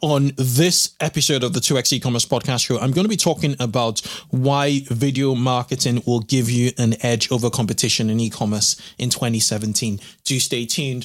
On this episode of the 2x e-commerce podcast show, I'm going to be talking about why video marketing will give you an edge over competition in e-commerce in 2017. Do stay tuned.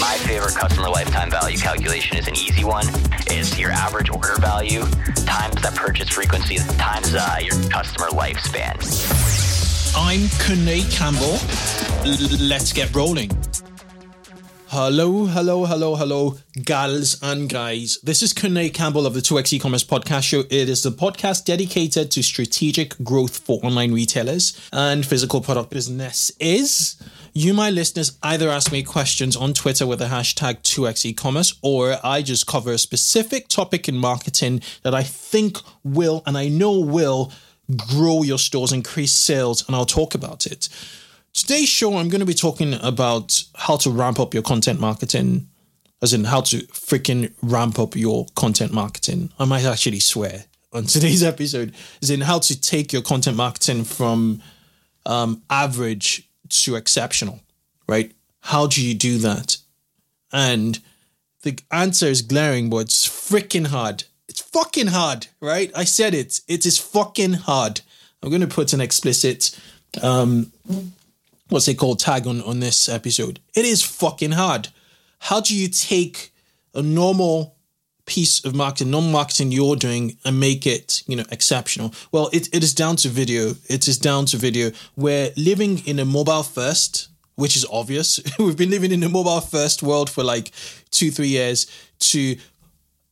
My favorite customer lifetime value calculation is an easy one. It's your average order value times that purchase frequency times uh, your customer lifespan. I'm Kunle Campbell. L- let's get rolling. Hello, hello, hello, hello, gals and guys. This is Kunle Campbell of the 2x e-commerce podcast show. It is the podcast dedicated to strategic growth for online retailers and physical product business is you, my listeners, either ask me questions on Twitter with the hashtag 2x ecommerce, or I just cover a specific topic in marketing that I think will and I know will grow your stores, increase sales, and I'll talk about it. Today's show, I'm going to be talking about how to ramp up your content marketing, as in how to freaking ramp up your content marketing. I might actually swear on today's episode, as in how to take your content marketing from um, average to exceptional, right? How do you do that? And the answer is glaring, but it's freaking hard. It's fucking hard, right? I said it. It is fucking hard. I'm going to put an explicit um, what's it called tag on on this episode. It is fucking hard. How do you take a normal piece of marketing non-marketing you're doing and make it you know exceptional? Well it, it is down to video. It is down to video. We're living in a mobile first which is obvious. We've been living in a mobile first world for like two three years to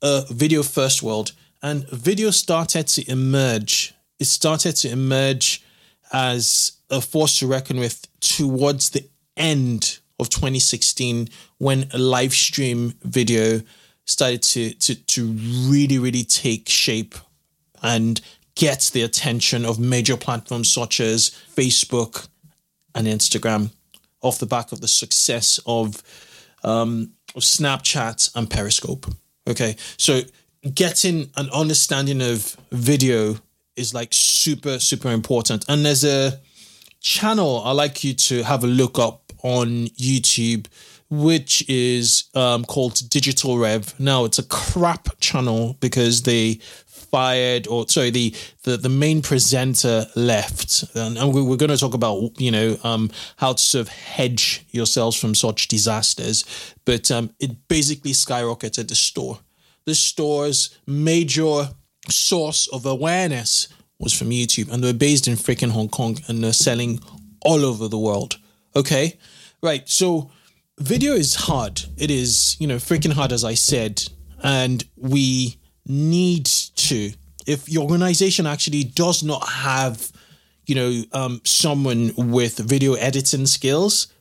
a video first world. And video started to emerge. It started to emerge as a force to reckon with towards the end of 2016 when a live stream video started to, to, to really, really take shape and get the attention of major platforms such as Facebook and Instagram off the back of the success of, um, of Snapchat and Periscope. Okay, so getting an understanding of video is like super, super important. And there's a channel I like you to have a look up on YouTube, which is um, called Digital Rev. Now it's a crap channel because they fired or sorry the the, the main presenter left. And, and we, are going to talk about you know um, how to sort of hedge yourselves from such disasters. But um, it basically skyrocketed the store. The store's major source of awareness was from YouTube and they're based in freaking Hong Kong and they're selling all over the world. Okay? Right. So video is hard. It is, you know, freaking hard, as I said. And we need to, if your organization actually does not have, you know, um, someone with video editing skills,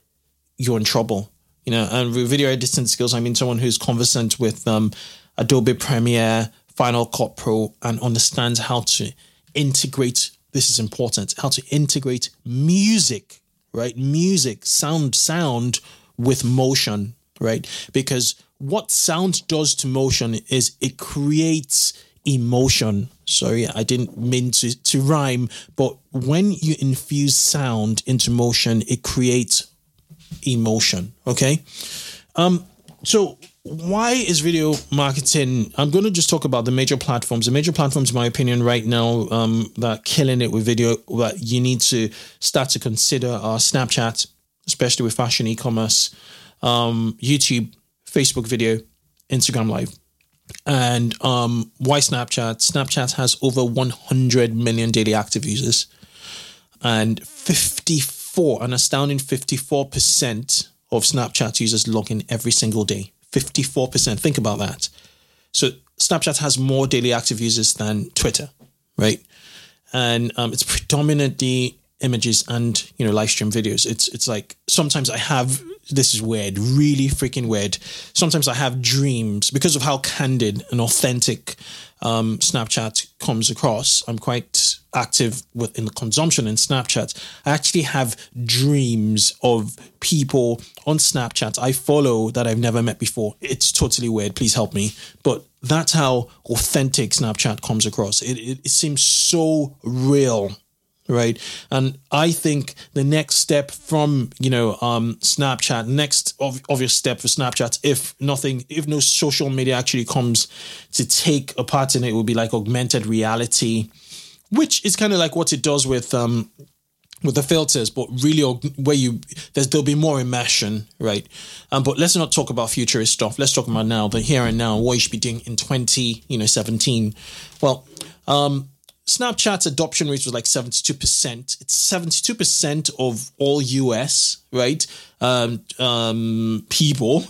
you're in trouble. You know, and with video editing skills, I mean someone who's conversant with um, Adobe Premiere, Final Cut Pro, and understands how to integrate this is important how to integrate music right? Music sound sound with motion right? Because what sound does to motion is it creates emotion. Sorry i didn't mean to, to rhyme but when you infuse sound into motion it creates emotion okay? Um so why is video marketing i'm going to just talk about the major platforms. The major platforms in my opinion right now um, that killing it with video that you need to start to consider are snapchat especially with fashion e-commerce um, youtube facebook video instagram live. And um, why snapchat? Snapchat has over 100 million daily active users and 54 an astounding 54% of Snapchat users log in every single day. 54%. Think about that. So Snapchat has more daily active users than Twitter, right? And um, it's predominantly images and you know live stream videos. It's it's like sometimes I have this is weird, really freaking weird. Sometimes I have dreams because of how candid and authentic um, Snapchat comes across. I'm quite active with in the consumption in Snapchat. I actually have dreams of people on Snapchat I follow that I've never met before. It's totally weird. Please help me. But that's how authentic Snapchat comes across. It, it, it seems so real right and i think the next step from you know um snapchat next ov- obvious step for snapchat if nothing if no social media actually comes to take a part in it would be like augmented reality which is kind of like what it does with um with the filters, but really where you there's there'll be more immersion, right? Um, but let's not talk about futurist stuff. Let's talk about now, the here and now, what you should be doing in twenty, you know, seventeen. Well, um, Snapchat's adoption rate was like 72%. It's 72% of all US, right? Um, um, people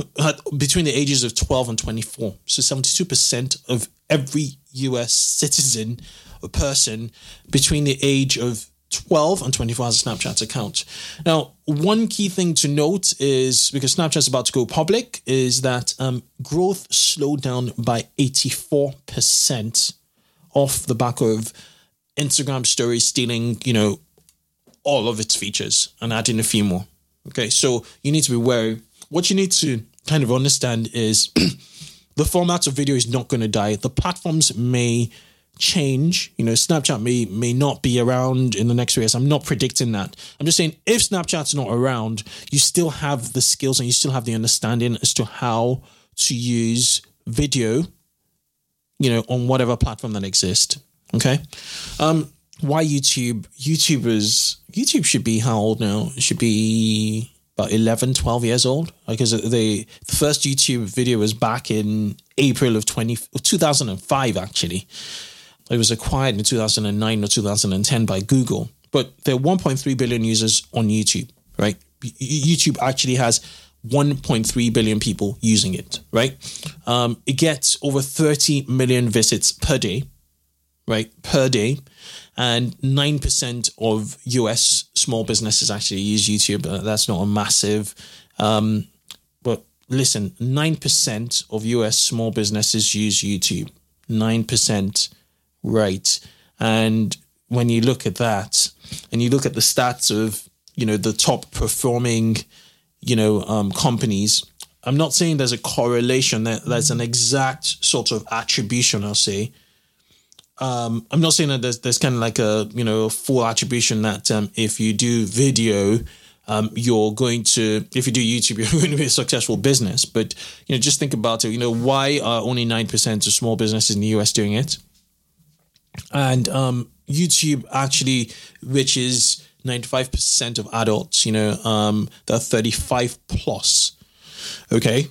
between the ages of 12 and 24. So 72% of every US citizen or person between the age of 12 and 24 has a Snapchat account. Now, one key thing to note is because Snapchat's about to go public, is that um, growth slowed down by 84% off the back of Instagram stories stealing, you know, all of its features and adding a few more. Okay, so you need to be wary. What you need to kind of understand is the format of video is not going to die. The platforms may change. You know, Snapchat may may not be around in the next few years. I'm not predicting that. I'm just saying if Snapchat's not around, you still have the skills and you still have the understanding as to how to use video, you know, on whatever platform that exists. Okay. Um, why YouTube? YouTubers, YouTube should be how old now? It should be about 11, 12 years old because the, the first YouTube video was back in April of 20, 2005, actually. It was acquired in 2009 or 2010 by Google. But there are 1.3 billion users on YouTube, right? YouTube actually has 1.3 billion people using it, right? Um, it gets over 30 million visits per day right, per day. And 9% of US small businesses actually use YouTube. Uh, that's not a massive, um, but listen, 9% of US small businesses use YouTube. 9%, right. And when you look at that and you look at the stats of, you know, the top performing, you know, um, companies. I'm not saying there's a correlation, that there's an exact sort of attribution, I'll say. Um, I'm not saying that there's, there's kind of like a, you know, full attribution that um, if you do video, um, you're going to, if you do YouTube, you're going to be a successful business. But, you know, just think about it. You know, why are only 9% of small businesses in the US doing it? And um, YouTube actually, which is, 95% of adults, you know, um, that are 35 plus. Okay.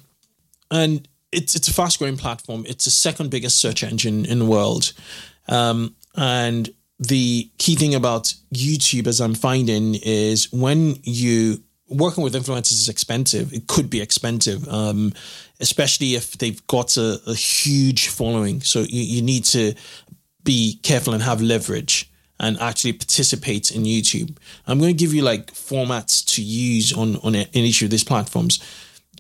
And it's, it's a fast growing platform. It's the second biggest search engine in the world. Um, and the key thing about YouTube, as I'm finding, is when you working with influencers is expensive. It could be expensive, um, especially if they've got a, a huge following. So you, you need to be careful and have leverage and actually participate in YouTube. I'm going to give you like formats to use on on in each of these platforms.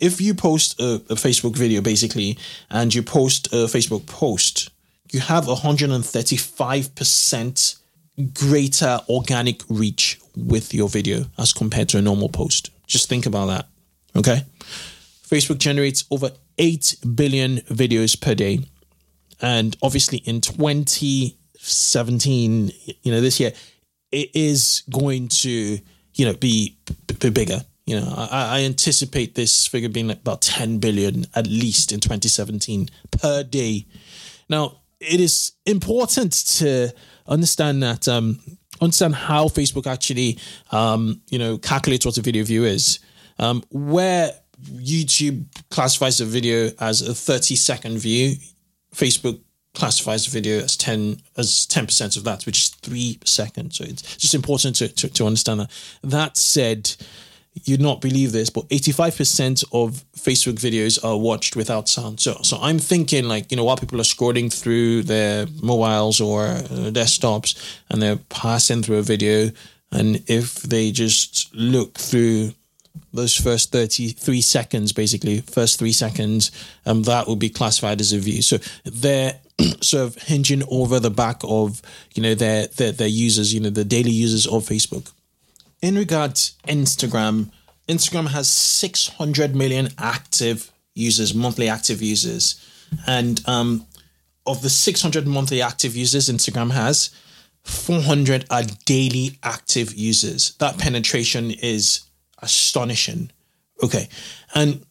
If you post a, a Facebook video, basically, and you post a Facebook post, you have 135% greater organic reach with your video as compared to a normal post. Just think about that. Okay. Facebook generates over 8 billion videos per day. And obviously in 2017, you know, this year, it is going to, you know, be, bigger. You know, I, I anticipate this figure being about 10 billion at least in 2017 per day. Now, it is important to understand that um, understand how Facebook actually um, you know calculates what a video view is. Um, where YouTube classifies a video as a 30 second view, Facebook classifies the video as 10 as 10% of that, which is three seconds. So it's just important to, to, to understand that. That said, you'd not believe this, but 85% of Facebook videos are watched without sound. So, so I'm thinking like, you know, while people are scrolling through their mobiles or uh, desktops and they're passing through a video, and if they just look through those first 33 seconds, basically, first three seconds, um, that will be classified as a view. So they're sort of hinging over the back of, you know, their, their, their users, you know, the daily users of Facebook in regards Instagram, Instagram has 600 million active users, monthly active users. And um, of the 600 monthly active users Instagram has, 400 are daily active users. That penetration is astonishing. Okay. And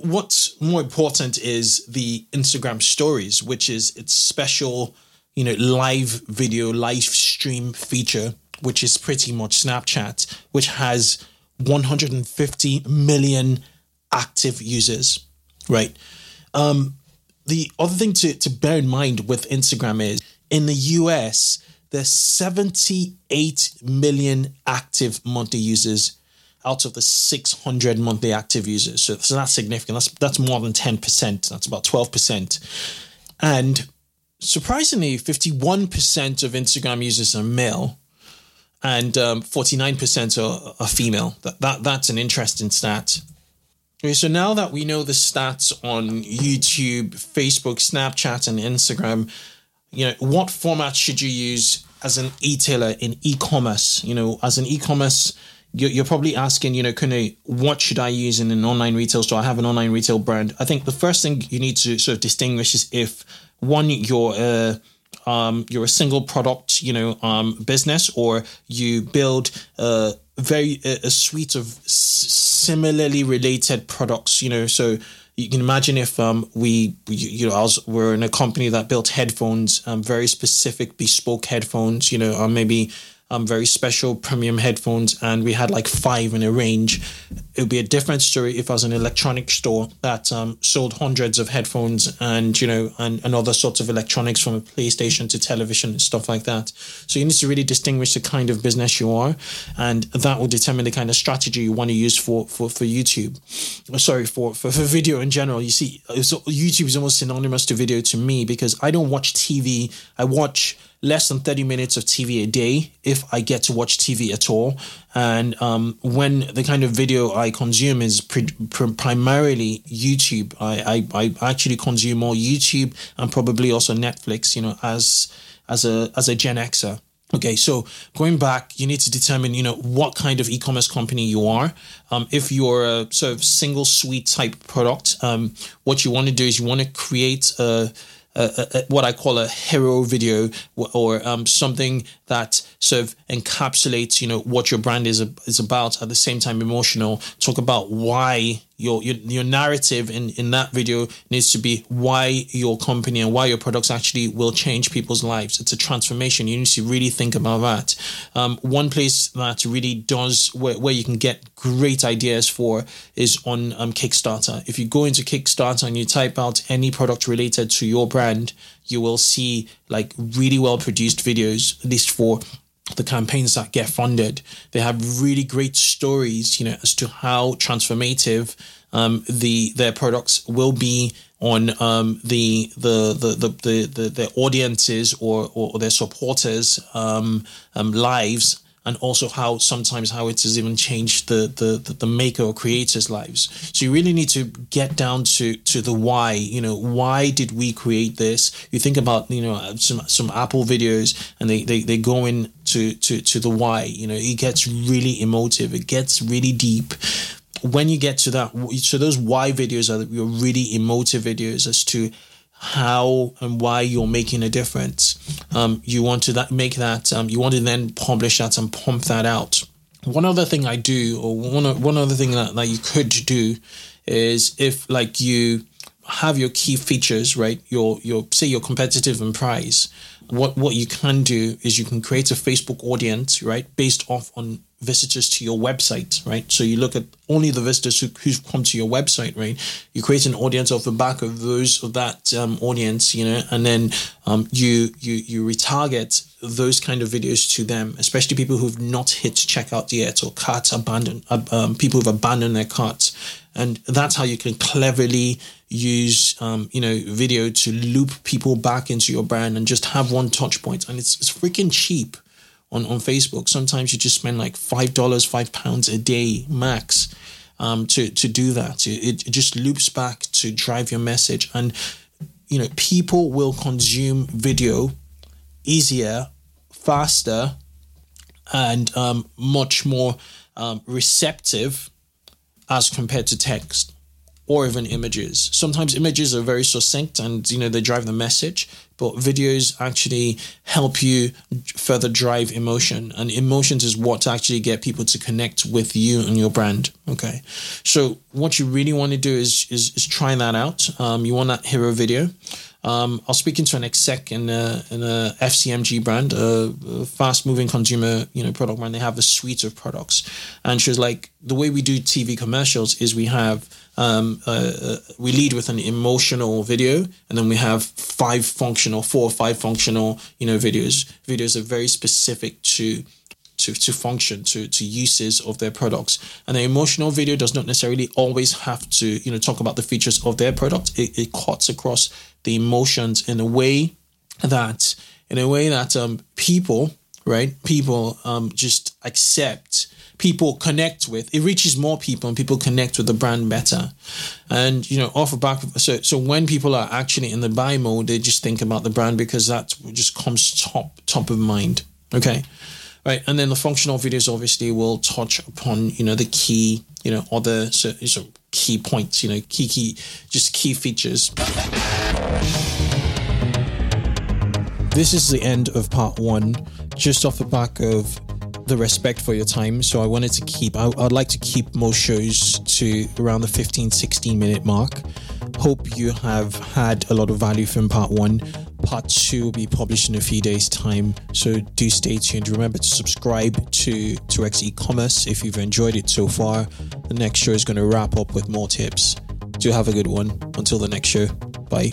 what's more important is the Instagram stories, which is its special, you know, live video, live stream feature which is pretty much Snapchat, which has 150 million active users, right? Um, the other thing to, to bear in mind with Instagram is in the US, there's 78 million active monthly users out of the 600 monthly active users. So, so that's significant. That's, that's more than 10%. That's about 12%. And surprisingly, 51% of Instagram users are male and um, 49% are, are female. That, that That's an interesting stat. Okay, so now that we know the stats on YouTube, Facebook, Snapchat, and Instagram, you know, what format should you use as an e-tailer in e-commerce? You know, as an e-commerce, you're, probably asking, you know, I, what should I use in an online retail store? I have an online retail brand. I think the first thing you need to sort of distinguish is if one, you're uh, um, you're a single product, you know, um, business, or you build a very a, a suite of similarly related products, you know. So you can imagine if um, we, you know, I was, we're in a company that built headphones, um, very specific bespoke headphones, you know, or maybe um, very special premium headphones, and we had like five in a range. It would be a different story if I was an electronic store that um, sold hundreds of headphones and you know and, and other sorts of electronics from a PlayStation to television and stuff like that. So you need to really distinguish the kind of business you are, and that will determine the kind of strategy you want to use for for, for YouTube. Sorry for, for for video in general. You see, YouTube is almost synonymous to video to me because I don't watch TV. I watch less than 30 minutes of TV a day if I get to watch TV at all. And um, when the kind of video I consume is pre- pre- primarily YouTube, I, I, I actually consume more YouTube and probably also Netflix, you know, as as a as a Gen Xer. Okay, so going back, you need to determine, you know, what kind of e-commerce company you are. Um, if you're a sort of single suite type product, um, what you want to do is you want to create a a, a, what I call a hero video or um, something that sort of encapsulates, you know, what your brand is is about. At the same time, emotional. Talk about why your your, your narrative in, in that video needs to be why your company and why your products actually will change people's lives. It's a transformation. You need to really think about that. Um, one place that really does where, where you can get great ideas for is on um, Kickstarter. If you go into Kickstarter and you type out any product related to your brand, you will see like really well produced videos, at least for the campaigns that get funded. They have really great stories, you know, as to how transformative um, the their products will be on um, the, the, the the the the audiences or or their supporters' um, um, lives and also how sometimes how it has even changed the, the the maker or creator's lives. So you really need to get down to to the why. You know why did we create this? You think about you know some some apple videos and they they, they go in to to to the why. You know it gets really emotive. It gets really deep. When you get to that so those why videos are your really emotive videos as to how and why you're making a difference. Um, you want to that, make that, um, you want to then publish that and pump that out. One other thing I do, or one, one other thing that, that you could do is if like you have your key features, right? Your, your, say your competitive in price. What, what you can do is you can create a Facebook audience, right? Based off on visitors to your website, right? So you look at only the visitors who, who've come to your website, right? You create an audience off the back of those of that um, audience, you know, and then um, you you you retarget those kind of videos to them, especially people who've not hit checkout yet or cart abandoned, um, people who've abandoned their carts, and that's how you can cleverly use um, you know video to loop people back into your brand and just have one touch point, and it's it's freaking cheap on, on Facebook. Sometimes you just spend like five dollars, five pounds a day max um, to to do that. It, it just loops back to drive your message, and you know people will consume video easier, faster, and um, much more um, receptive as compared to text or even images. Sometimes images are very succinct and you know they drive the message, but videos actually help you further drive emotion, and emotions is what actually get people to connect with you and your brand. Okay, so what you really want to do is is, is try that out. Um, you want that hero video. Um, I was speaking to an exec in a, in a FCMG brand, a, a fast moving consumer, you know, product brand. They have a suite of products, and she was like, the way we do TV commercials is we have um, uh, uh, we lead with an emotional video, and then we have five functional, four or five functional, you know, videos. Videos are very specific to to, to function to to uses of their products and the emotional video does not necessarily always have to you know talk about the features of their product it, it cuts across the emotions in a way that in a way that um people right people um just accept people connect with it reaches more people and people connect with the brand better. And you know off the back of, so so when people are actually in the buy mode they just think about the brand because that just comes top top of mind okay? Right and then the functional videos obviously will touch upon you know the key you know other so, so key points you know key key just key features. This is the end of part one just off the back of the respect for your time. So I wanted to keep, I, would like to keep most shows to around the 15, 16 minute mark. Hope you have had a lot of value from part one. Part two will be published in a few days' time. So do stay tuned. Remember to subscribe to, to X e-commerce if you've enjoyed it so far. The next show is going to wrap up with more tips. Do have a good one. Until the next show. Bye.